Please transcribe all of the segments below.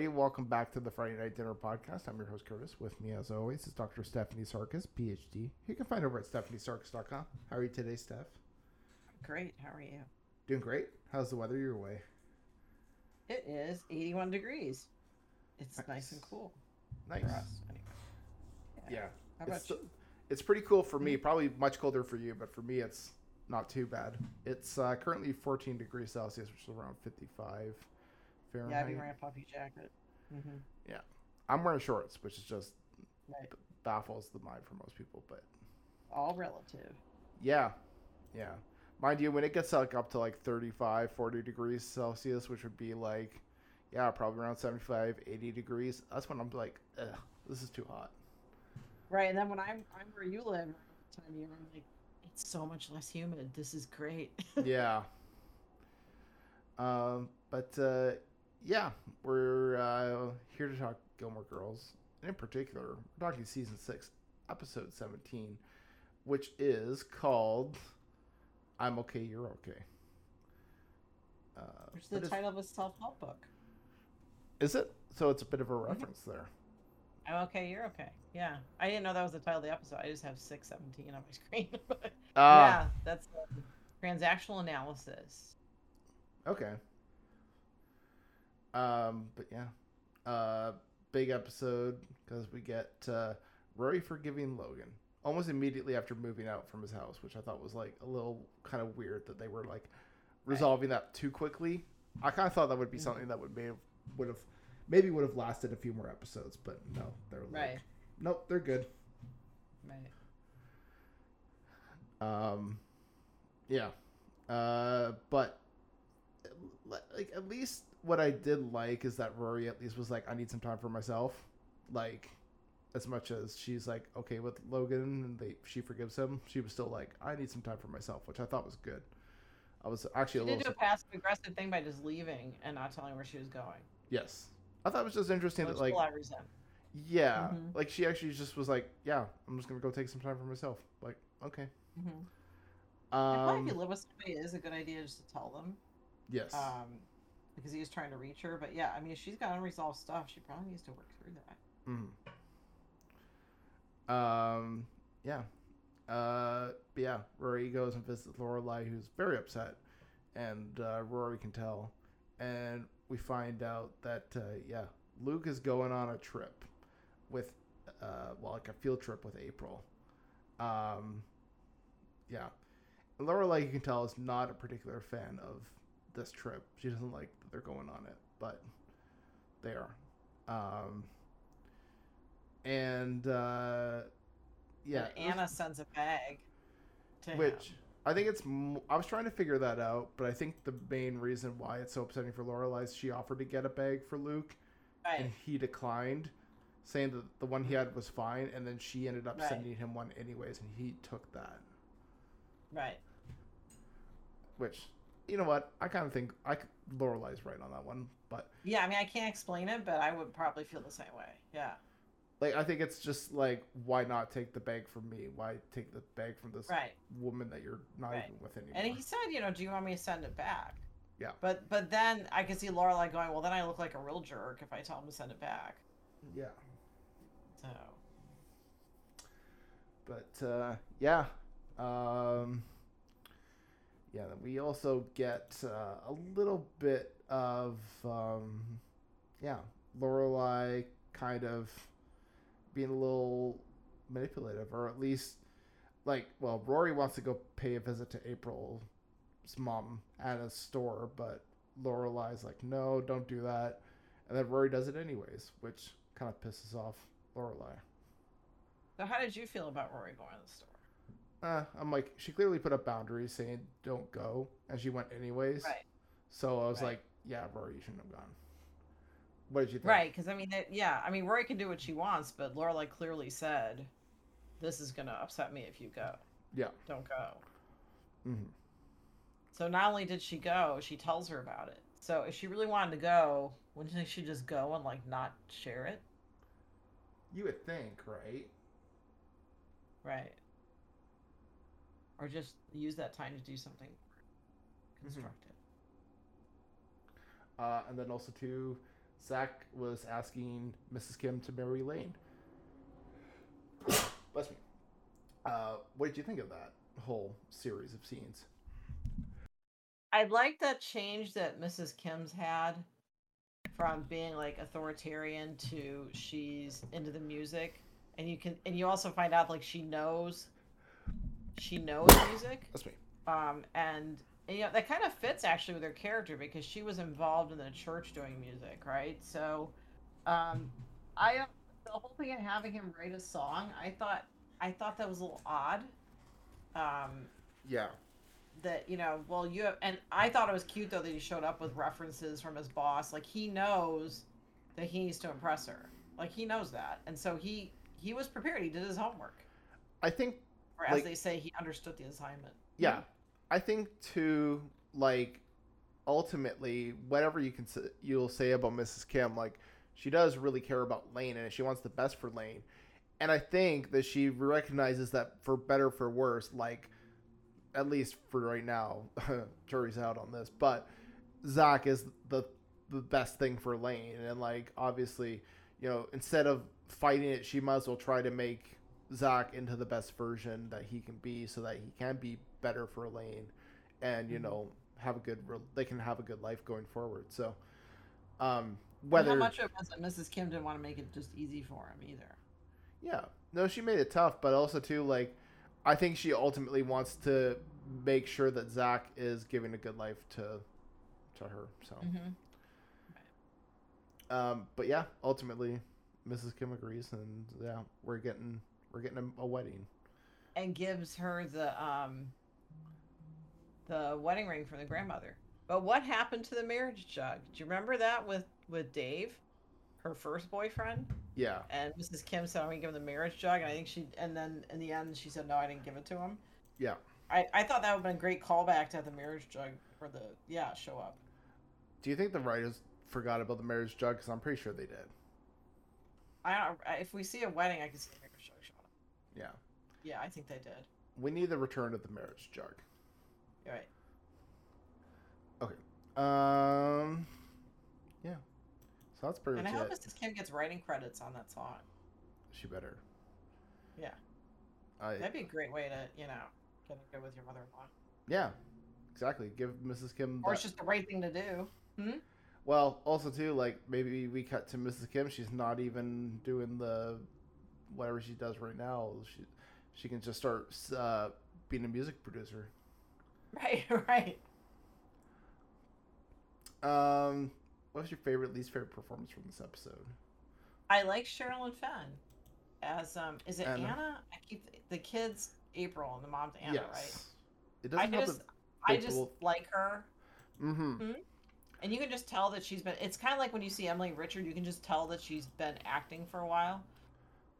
Everybody. Welcome back to the Friday Night Dinner Podcast. I'm your host, Curtis. With me, as always, is Dr. Stephanie Sarkis, PhD. You can find her over at stephaniesarkis.com. How are you today, Steph? Great. How are you? Doing great. How's the weather your way? It is 81 degrees. It's nice, Nice. and cool Nice. for us. Anyway. Yeah. How about It's, you? it's pretty cool for me. Probably much colder for you, but for me, it's not too bad. It's uh, currently 14 degrees Celsius, which is around 55 Fahrenheit. Yeah, I've been wearing a puffy jacket. hmm I'm wearing shorts, which is just Right. baffles the mind for most people, but All relative. Yeah. Yeah. Mind you, when it gets like up to like 35, 40 degrees Celsius, which would be like, yeah, probably around 75, 80 degrees, that's when I'm like, ugh, this is too hot. Right. And then when I'm, I'm where you live, time of year, I'm like, it's so much less humid. This is great. yeah. Um, but uh, yeah, we're uh, here to talk Gilmore Girls. And in particular, we're talking season six, episode 17, which is called I'm Okay, You're Okay. Uh, Which is the title of a self help book. Is it? So it's a bit of a reference there. I'm okay. You're okay. Yeah. I didn't know that was the title of the episode. I just have 617 on my screen. but Ah, yeah, that's transactional analysis. okay. Um, but yeah, uh, big episode because we get uh, Rory forgiving Logan almost immediately after moving out from his house, which I thought was like a little kind of weird that they were like resolving that too quickly. I kind of thought that would be something that would may would have maybe would have lasted a few more episodes, but no, they're like, Right. nope, they're good. Right. Um, yeah. Uh, but like at least what I did like is that Rory at least was like, I need some time for myself. Like, as much as she's like okay with Logan and they she forgives him, she was still like, I need some time for myself, which I thought was good. I was actually She a did little Did do a passive aggressive thing by just leaving and not telling where she was going. yes. I thought it was just interesting Which that like I resent. yeah, Mhm. like she actually just was like, yeah, I'm just gonna go take some time for myself. Like okay. Mm-hmm. probably if Um, you live with somebody, it is a good idea just to tell them. yes. Um, because he was trying to reach her. But yeah, I mean, she's got unresolved stuff, she probably needs to work through that. Mm. Um. Yeah. Uh. But yeah. Rory goes and visits Lorelai, who's very upset, and uh, Rory can tell, and we find out that uh, yeah, Luke is going on a trip with, uh, well, like a field trip with April. Um. Yeah. Lorelai, you can tell, is not a particular fan of this trip. She doesn't like they're going on it, but they are. Um and uh, yeah, Anna sends a bag to him. which I think it's. I was trying to figure that out, but I think the main reason why it's so upsetting for Lorelai is she offered to get a bag for Luke, Right. and he declined, saying that the one he had was fine, and then she ended up Right. sending him one anyways, and he took that. Right. Which, you know what, I kind of think I Lorelai's right on that one, but Yeah, I mean, I can't explain it, but I would probably feel the same way. Yeah. like I think it's just like why not take the bag from me? Why take the bag from this Right. woman that you're not Right. even with anymore? And he said, you know, do you want me to send it back? Yeah. But but then I could see Lorelai going, well, then I look like a real jerk if I tell him to send it back. yeah. So. but uh, yeah, um, yeah. We also get uh, a little bit of um, yeah, Lorelai kind of being a little manipulative, or at least like, well, Rory wants to go pay a visit to April's mom at a store, but Lorelai's like, no, don't do that, and then Rory does it anyways, which kind of pisses off Lorelai. So how did you feel about Rory going to the store? Uh, I'm like, she clearly put up boundaries saying don't go, and she went anyways. Right. So I was Right. like, yeah, Rory, you shouldn't have gone. What did you think? Right, because I mean, that, yeah, I mean, Rory can do what she wants, but Lorelai clearly said, "This is gonna upset me if you go. Yeah. Don't go." Mm-hmm. So not only did she go, she tells her about it. So if she really wanted to go, wouldn't she just go and like not share it? You would think, right? Right. Or just use that time to do something constructive. Uh, and then also too, Zach was asking Mrs. Kim to marry Lane. Bless me. Uh, what did you think of that whole series of scenes? I like that change that Mrs. Kim's had from being like authoritarian to she's into the music, and you can and you also find out like she knows she knows music. That's me. Um, and, and you know that kind of fits actually with her character because she was involved in the church doing music, right? So, um, I the whole thing of having him write a song, I thought I thought that was a little odd. Um, Yeah. that you know well you have and i thought it was cute though that he showed up with references from his boss like he knows that he needs to impress her like he knows that and so he he was prepared he did his homework I think or as Like- they say he understood the assignment Yeah, I think too. Like, ultimately, whatever you can you'll say about Mrs. Kim, like she does really care about Lane and she wants the best for Lane, and I think that she recognizes that for better or for worse, like at least for right now, jury's out on this, but Zach is the the best thing for Lane, and like obviously, you know, instead of fighting it, she might as well try to make Zach into the best version that he can be, so that he can be better for Lane, and you Mhm. know have a good re- they can have a good life going forward. So, um, And whether how much of it was that mrs kim didn't want to make it just easy for him either yeah, no, she made it tough, but also too like, I think she ultimately wants to make sure that Zach is giving a good life to to her. So, mm-hmm. um, but yeah, ultimately, Mrs. Kim agrees, and yeah, we're getting we're getting a, a wedding. and gives her the um the wedding ring from the grandmother but what happened to the marriage jug do you remember that with with dave her first boyfriend Yeah, and Mrs. Kim said, "I'm gonna give him the marriage jug," and I think she, and then in the end, she said, "No, I didn't give it to him." yeah. I, I thought that would have been a great callback to have the marriage jug or the yeah show up. Do you think the writers forgot about the marriage jug? Because I'm pretty sure they did. I don't. If we see a wedding, I can see the marriage jug show up. Yeah, Yeah, I think they did. we need the return of the marriage jug. You're right. Um, yeah. So that's pretty And I hope it. Mrs. Kim gets writing credits on that song. She better. Yeah. I, That'd be a great way to you know get it good with your mother-in-law. yeah, exactly. Give Mrs. Kim. Or that- it's just the right thing to do. Hmm. Well, also too, like maybe we cut to Mrs. Kim. She's not even doing the whatever she does right now. She she can just start uh, being a music producer. Right. Right. Um, what was your favorite, least favorite performance from this episode? I like Sherilyn Fenn as um. Is it Anna. Anna? I keep the kids April and the mom's Anna, right? It doesn't have just. I just like her, Mm-hmm. and you can just tell that she's been. It's kind of like when you see Emily Richard, you can just tell that she's been acting for a while.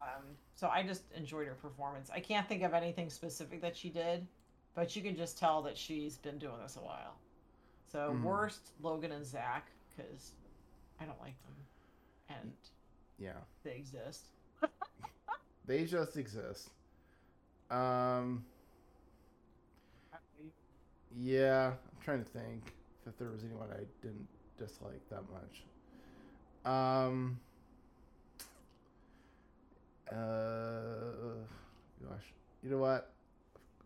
Um, so I just enjoyed her performance. I can't think of anything specific that she did, but you can just tell that she's been doing this a while. So Mhm. worst Logan and Zach because I don't like them, and Yeah, they exist. they just exist. Um, yeah, I'm trying to think if there was anyone I didn't dislike that much. Um. Uh, gosh, you know what?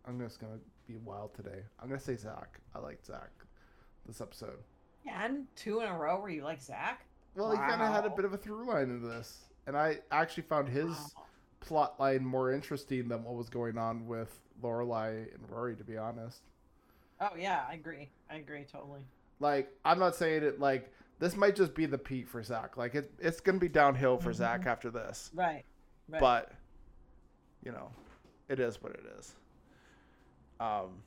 I'm just gonna be wild today. I'm gonna say Zach. I like Zach this episode. Yeah, and two in a row where you like Zach. Well, he kind of had a bit of a through line in this, and I actually found his Wow. plot line more interesting than what was going on with Lorelai and Rory. To be honest, Oh yeah, I agree. I agree totally. like I'm not saying it like this might just be the peak for Zach. Like it, it's gonna be downhill for Mhm. Zach after this. Right. Right. but you know it is what it is um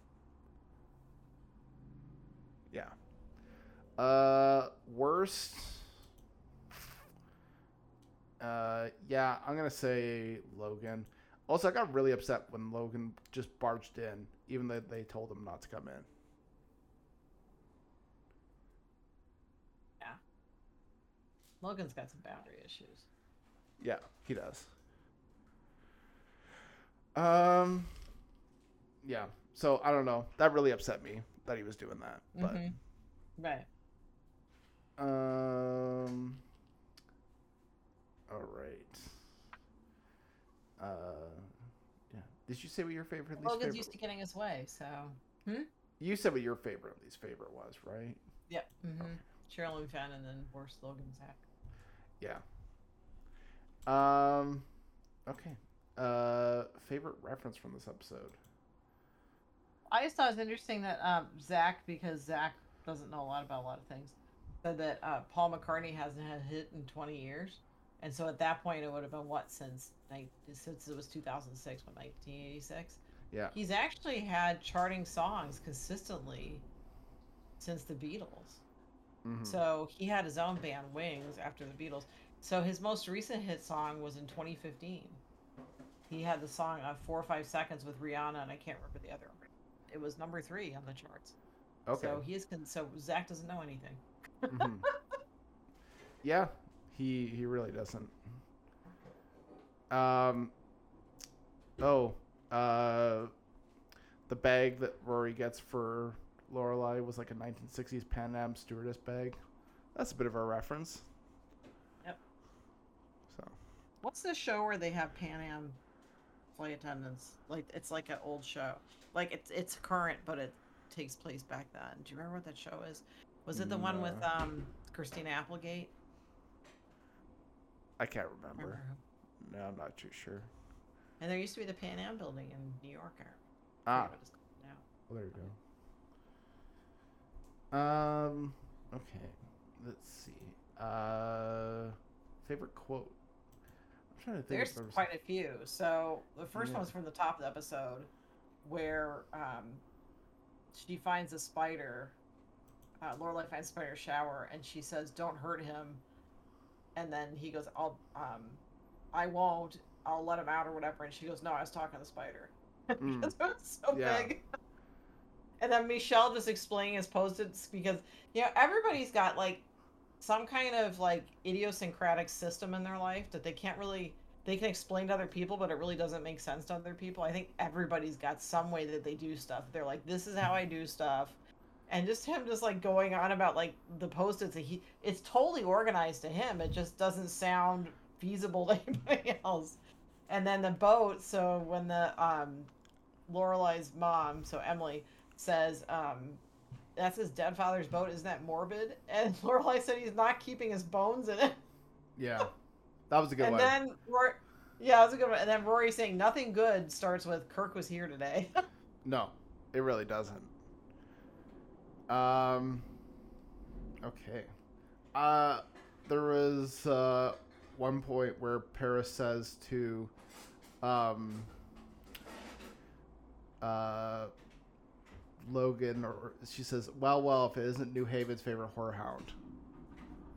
yeah uh worst uh yeah i'm gonna say logan also i got really upset when logan just barged in even though they told him not to come in Yeah. Logan's got some boundary issues. yeah he does um, yeah. So I don't know. That really upset me that he was doing that. But mm-hmm. right. Um. All right. Uh, yeah. Did you say what your favorite? Well, Logan's used to getting his way, so. Hmm? You said what your favorite of least favorite was, right? Yep. Mm-hmm. Sherilyn Fenn, and then worst Logan's act. Yeah. Um. Okay. Uh, favorite reference from this episode. I just thought it was interesting that um, Zach, because Zach doesn't know a lot about a lot of things, said that uh, Paul McCartney hasn't had a hit in 20 years. And so at that point, it would have been what since since it was 2006, what 1986. Yeah. He's actually had charting songs consistently since the Beatles. Mhm. So he had his own band, Wings, after the Beatles. So his most recent hit song was in 2015. He had the song uh, Four or Five Seconds with Rihanna, and I can't remember the other. It was number three on the charts. Okay. So he is con- so Zach doesn't know anything. Mhm. Yeah, he he really doesn't. Um. Oh, uh, the bag that Rory gets for Lorelai was like a 1960s Pan Am stewardess bag. That's a bit of a reference. Yep. So What's the show where they have Pan Am flight attendants? Like it's like an old show. Like it's it's current, but it takes place back then. Do you remember what that show is? Was it the one with um Christina Applegate? I can't remember. Remember? No, I'm not too sure. And there used to be the Pan Am building in New York. I Ah, forget what it's called now. well, there you go. Um. Okay. Let's see. Uh, favorite quote. Trying to think. There's quite a few. So the first Yeah. one's from the top of the episode, where um, she finds a spider. Uh, Lorelai finds a spider shower, and she says, "Don't hurt him." And then he goes, "I'll, um, I won't. I'll let him out or whatever." And she goes, "No, I was talking to the spider." Mm. because it was so Yeah. big. And then Michel just explaining his post-its because you know everybody's got like some kind of like idiosyncratic system in their life that they can't really they can explain to other people, but it really doesn't make sense to other people. I think everybody's got some way that they do stuff. They're like, this is how I do stuff. And just him just like going on about like the post-its that he it's totally organized to him. It just doesn't sound feasible to anybody else. And then the boat, so when the um Lorelai's mom, so Emily, says, um, that's his dead father's boat, isn't that morbid? And Lorelai said he's not keeping his bones in it. Yeah, that was a good and one. then Rory, yeah, that was a good one. And then Rory saying nothing good starts with Kirk was here today. No, it really doesn't. Um. Okay. Uh, there was uh one point where Paris says to, um, uh, Logan, or she says, "Well, well, if it isn't New Haven's favorite whorehound."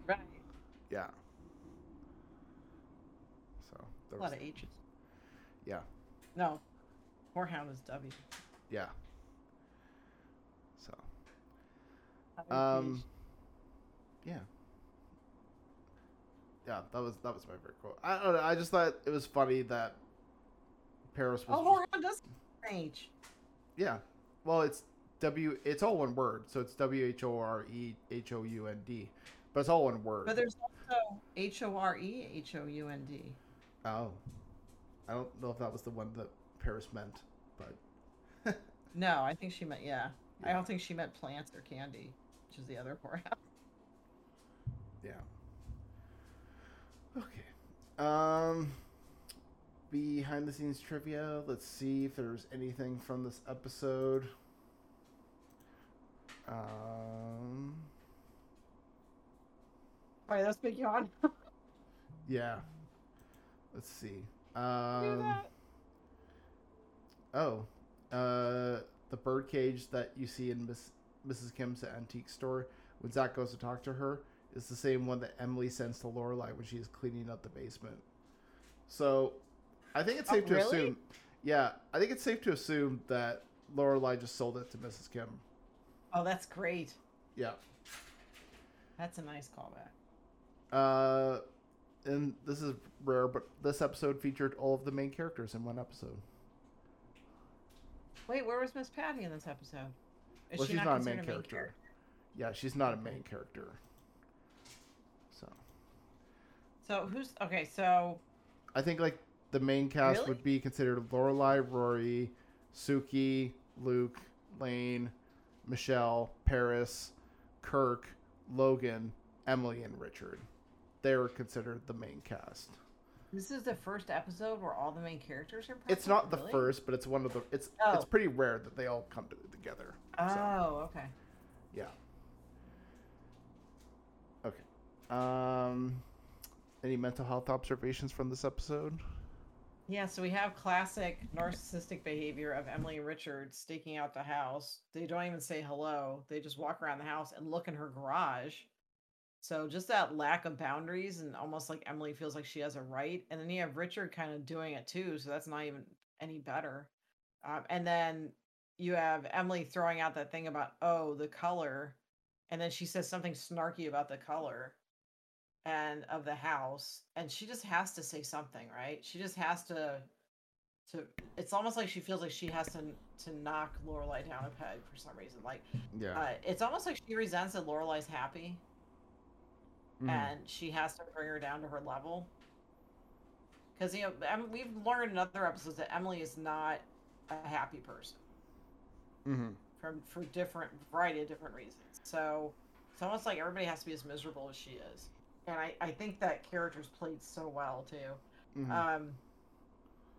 right. Yeah. So there A was, lot of H's. yeah, No. Whorehound is W. yeah. So Um, yeah, yeah. That was that was my favorite quote. I don't know. I just thought it was funny that Paris was. Oh, Whorehound does H. Yeah. Well, it's W. It's all one word, so it's W H O R E H O U N D, but it's all one word. But there's also H O R E H O U N D. oh, I don't know if that was the one that Paris meant, but No, I think she meant yeah. I don't think she meant plants or candy, which is the other whorehound. yeah. Okay. Um. Behind the scenes trivia. Let's see if there's anything from this episode. Um. Wait, that's big yawn. Yeah. Let's see. Um. Oh, uh, the birdcage that you see in Miss Mrs. Kim's antique store when Zach goes to talk to her is the same one that Emily sends to Lorelai when she's cleaning up the basement. So, I think it's Oh, safe to really? assume. Yeah, I think it's safe to assume that Lorelai just sold it to Mrs. Kim. Oh, that's great. Yeah. That's a nice callback. Uh, and this is rare, but this episode featured all of the main characters in one episode. Wait, where was Miss Patty in this episode? Is well, she she's not, not, a main considered character. Yeah, she's not a main character. So. So who's okay? So I think like the main cast Really? would be considered Lorelai, Rory, Sookie, Luke, Lane, Michel, Paris, Kirk, Logan, Emily, and Richard. They're considered the main cast. This is the first episode where all the main characters are. Present? It's not the Really? first, but it's one of the. It's Oh. it's pretty rare that they all come to, together. Oh, okay. Yeah. Okay. Um, any mental health observations from this episode? Yeah, so we have classic narcissistic behavior of Emily and Richard staking out the house. They don't even say hello. They just walk around the house and look in her garage. So just that lack of boundaries and almost like Emily feels like she has a right. And then you have Richard kind of doing it too, so that's not even any better. Um, and then you have Emily throwing out that thing about oh the color, and then she says something snarky about the color and of the house and she just has to say something right she just has to to it's almost like she feels like she has to to knock Lorelai down a peg for some reason like Yeah. uh, it's almost like she resents that Lorelai's happy Mhm. and she has to bring her down to her level because you know Em- we've learned in other episodes that Emily is not a happy person Mhm. from for different variety of different reasons. So it's almost like everybody has to be as miserable as she is. And I, I think that character's played so well too. Mhm. Um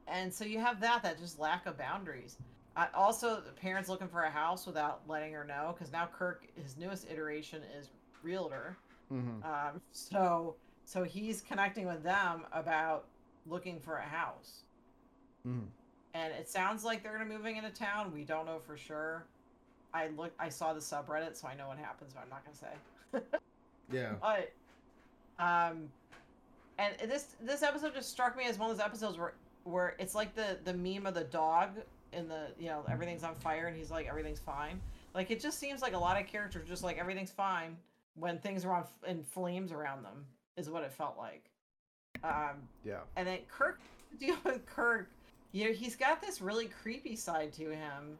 and so you have that that just lack of boundaries. Uh, also, the parents looking for a house without letting her know because now Kirk, his newest iteration is realtor. Mhm. Um, so so he's connecting with them about looking for a house Mhm. and it sounds like they're gonna be moving into town. We don't know for sure. I look, I saw the subreddit, so I know what happens, but I'm not gonna say. Yeah. But, um, and this this episode just struck me as one of those episodes where where it's like the the meme of the dog in the you know everything's on fire and he's like everything's fine. Like it just seems like a lot of characters just like everything's fine when things are on f- in flames around them is what it felt like. Um, Yeah. and then Kirk, deal with Kirk, you know, he's got this really creepy side to him.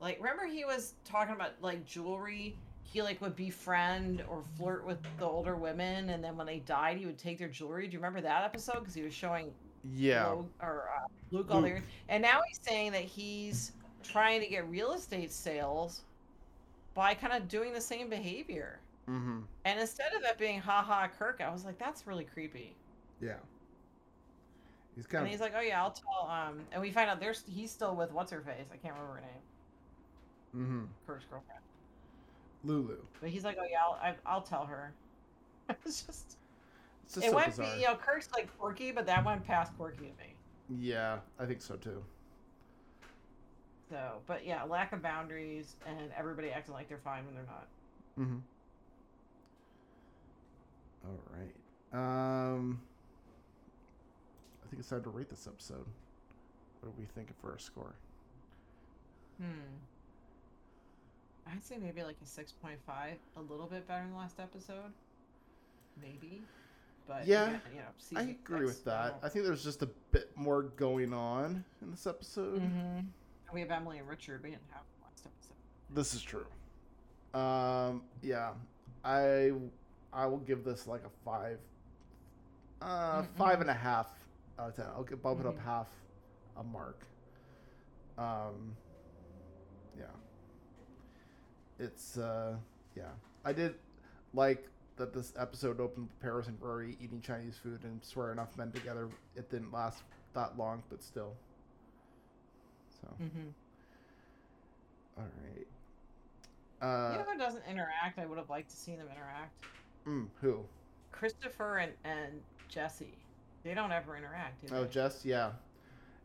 Like, remember he was talking about like jewelry. He like would befriend or flirt with the older women, and then when they died, he would take their jewelry. Do you remember that episode? Because he was showing Yeah. Lo- or uh, Luke all Luke. their, and now he's saying that he's trying to get real estate sales by kind of doing the same behavior. Mm-hmm. And instead of it being ha ha Kirk, I was like, that's really creepy. Yeah. He's kind and of. he's like, "Oh yeah, I'll tell." Um, and we find out there's he's still with what's her face. I can't remember her name, mm-hmm. Kirk's girlfriend. Lulu. But he's like, "Oh yeah, I'll I, I'll tell her." it's just It's just it so went. bizarre. be- You know, Kirk's like quirky, but that went past quirky to me. Yeah, I think so too. So, but yeah, lack of boundaries and everybody acting like they're fine when they're not. Mm-hmm. All right. Um, I think it's time to rate this episode. What are we thinking for a score? Hmm. I'd say maybe like a six point five, a little bit better than last episode. Maybe. But Yeah, again, you know, I agree six, with that. I I think there's just a bit more going on in this episode. Mm-hmm. We have Emily and Richard. We didn't have last episode. This is true. Um, yeah, I I will give this like a five, uh, mm-hmm. and a half out of ten. I'll get bump it up Mhm. half a mark. Um, it's uh, yeah. I did like that this episode opened with Paris and Rory eating Chinese food and swear enough men together. It didn't last that long, but still. So, Mm-hmm. all right. Uh, you know who doesn't interact? I would have liked to see them interact. mm, who? Christopher and, and Jesse. They don't ever interact. Do Oh? Jess, yeah,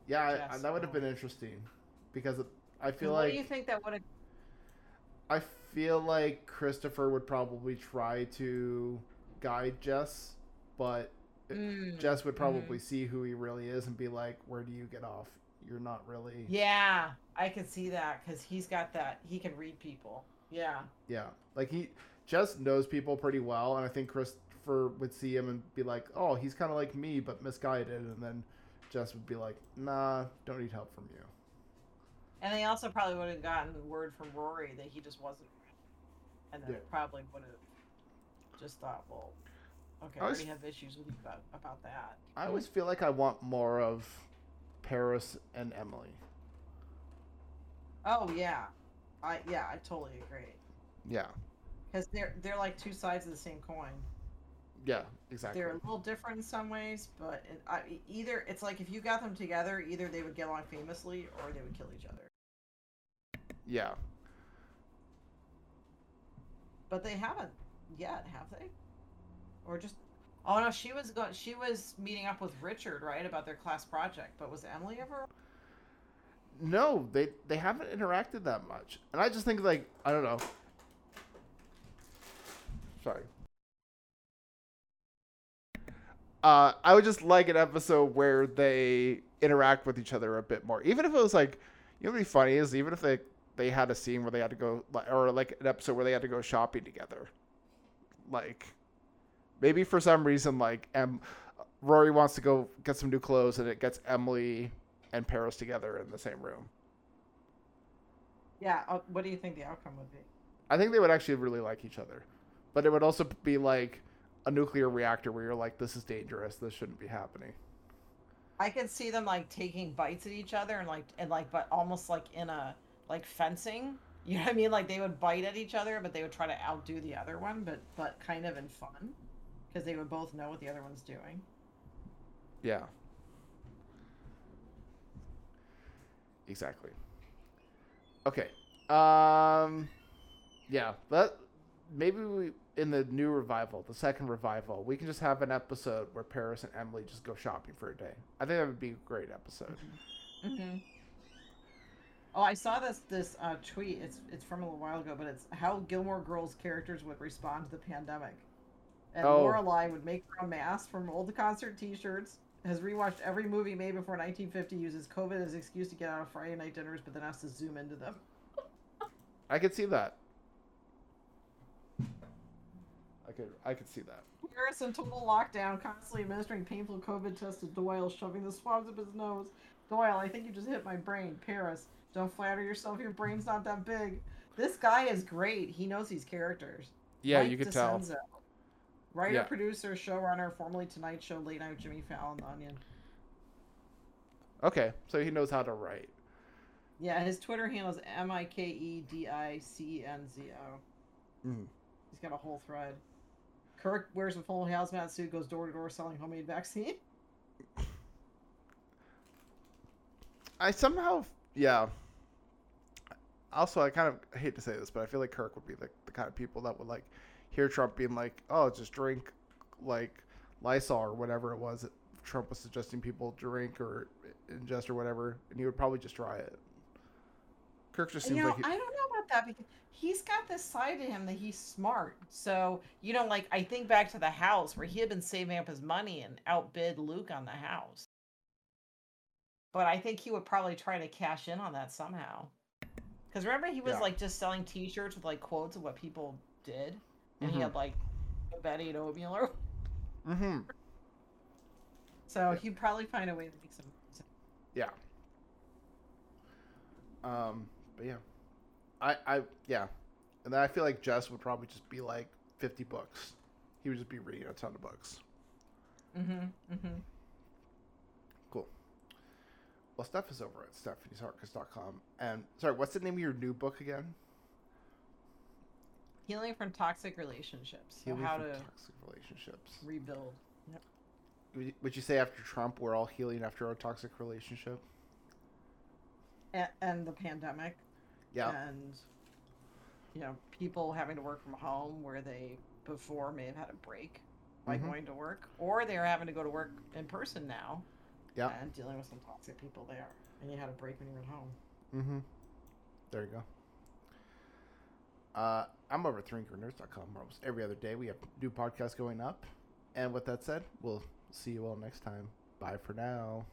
yeah, I, I, that would have oh. been interesting because it, I feel what like What do you think that would have? I feel like Christopher would probably try to guide Jess, but Mm, Jess would probably see who he really is and be like, "Where do you get off? You're not really." yeah, I can see that because he's got that. He can read people. Yeah. Yeah, like he Jess knows people pretty well, and I think Christopher would see him and be like, "Oh, he's kind of like me, but misguided," and then Jess would be like, "Nah, don't need help from you." And they also probably would have gotten word from Rory that he just wasn't, and then Yeah. probably would have just thought, well, okay, I, was- already have issues with you about about that. I always feel like I want more of Paris and Emily. Oh yeah, I yeah I totally agree. Yeah. Because they're they're like two sides of the same coin. Yeah, exactly. They're a little different in some ways, but it, I, either it's like if you got them together, either they would get along famously or they would kill each other. Yeah. But they haven't yet, have they? Or just oh no, she was going. She was meeting up with Richard, right, about their class project. But was Emily ever? No, they they haven't interacted that much, and I just think like I don't know. Sorry. Uh, I would just like an episode where they interact with each other a bit more, even if it was like, you know, what'd be funny is even if they they had a scene where they had to go, or like an episode where they had to go shopping together, like maybe for some reason like em, Rory wants to go get some new clothes and it gets Emily and Paris together in the same room. Yeah. Uh, what do you think the outcome would be? I think they would actually really like each other, but it would also be like a nuclear reactor where you're like, this is dangerous. This shouldn't be happening. I could see them like taking bites at each other and like and like but almost like in a like fencing. You know what I mean? Like they would bite at each other, but they would try to outdo the other one, but but kind of in fun, because they would both know what the other one's doing. Yeah. Exactly. Okay. Um yeah, that maybe we in the new revival, the second revival, we can just have an episode where Paris and Emily just go shopping for a day. I think that would be a great episode. Mm-hmm. Oh, I saw this this uh, tweet. It's it's from a little while ago, but it's how Gilmore Girls characters would respond to the pandemic. And Oh. Lorelai would make her a mask from old concert T-shirts. Has rewatched every movie made before 1950. Uses COVID as excuse to get out of Friday night dinners, but then has to zoom into them. I could see that. I could I could see that. Paris in total lockdown, constantly administering painful COVID tests to Doyle, shoving the swabs up his nose. Doyle, I think you just hit my brain. Paris, don't flatter yourself. Your brain's not that big. This guy is great. He knows these characters. Yeah, Mike you could tell. DiCenzo. Writer, Yeah. producer, showrunner, formerly Tonight Show, Late Night Jimmy Fallon, The Onion. Okay, so he knows how to write. Yeah, his Twitter handle is M I K E D I C E N Z O. Mhm. He's got a whole thread. Kirk wears a full hazmat suit, goes door to door selling homemade vaccine. I somehow, yeah. Also, I kind of hate to say this, but I feel like Kirk would be like the kind of people that would like hear Trump being like, "Oh, just drink like Lysol or whatever it was that Trump was suggesting people drink or ingest or whatever," and he would probably just try it. Kirk just You seems know, like he, I don't know that because he's got this side to him that he's smart. So, you know, like I think back to the house where he had been saving up his money and outbid Luke on the house. But I think he would probably try to cash in on that somehow. Because remember, he was Yeah. like just selling T-shirts with like quotes of what people did, and he Mhm. had like Betty and. Or... mm-hmm. So he'd probably find a way to make some. Yeah. Um, but yeah, I, I, yeah, and then I feel like Jess would probably just be like fifty books. He would just be reading a ton of books. Mm-hmm. Mm-hmm. Cool. Well, Steph is over at stephaniesarkis.com. And sorry, what's the name of your new book again? Healing from toxic relationships. So Healing how to toxic relationships. rebuild. Would you, would you say after Trump, we're all healing after our toxic relationship? and, and the pandemic Yeah. and you know people having to work from home where they before may have had a break by Mhm. going to work or they're having to go to work in person now Yeah. and dealing with some toxic people there and you had a break when you were at home Mm-hmm. There you go. Uh, I'm over at ThreeAnchorNerds.com almost every other day. We have new podcasts going up. And with that said, we'll see you all next time. Bye for now.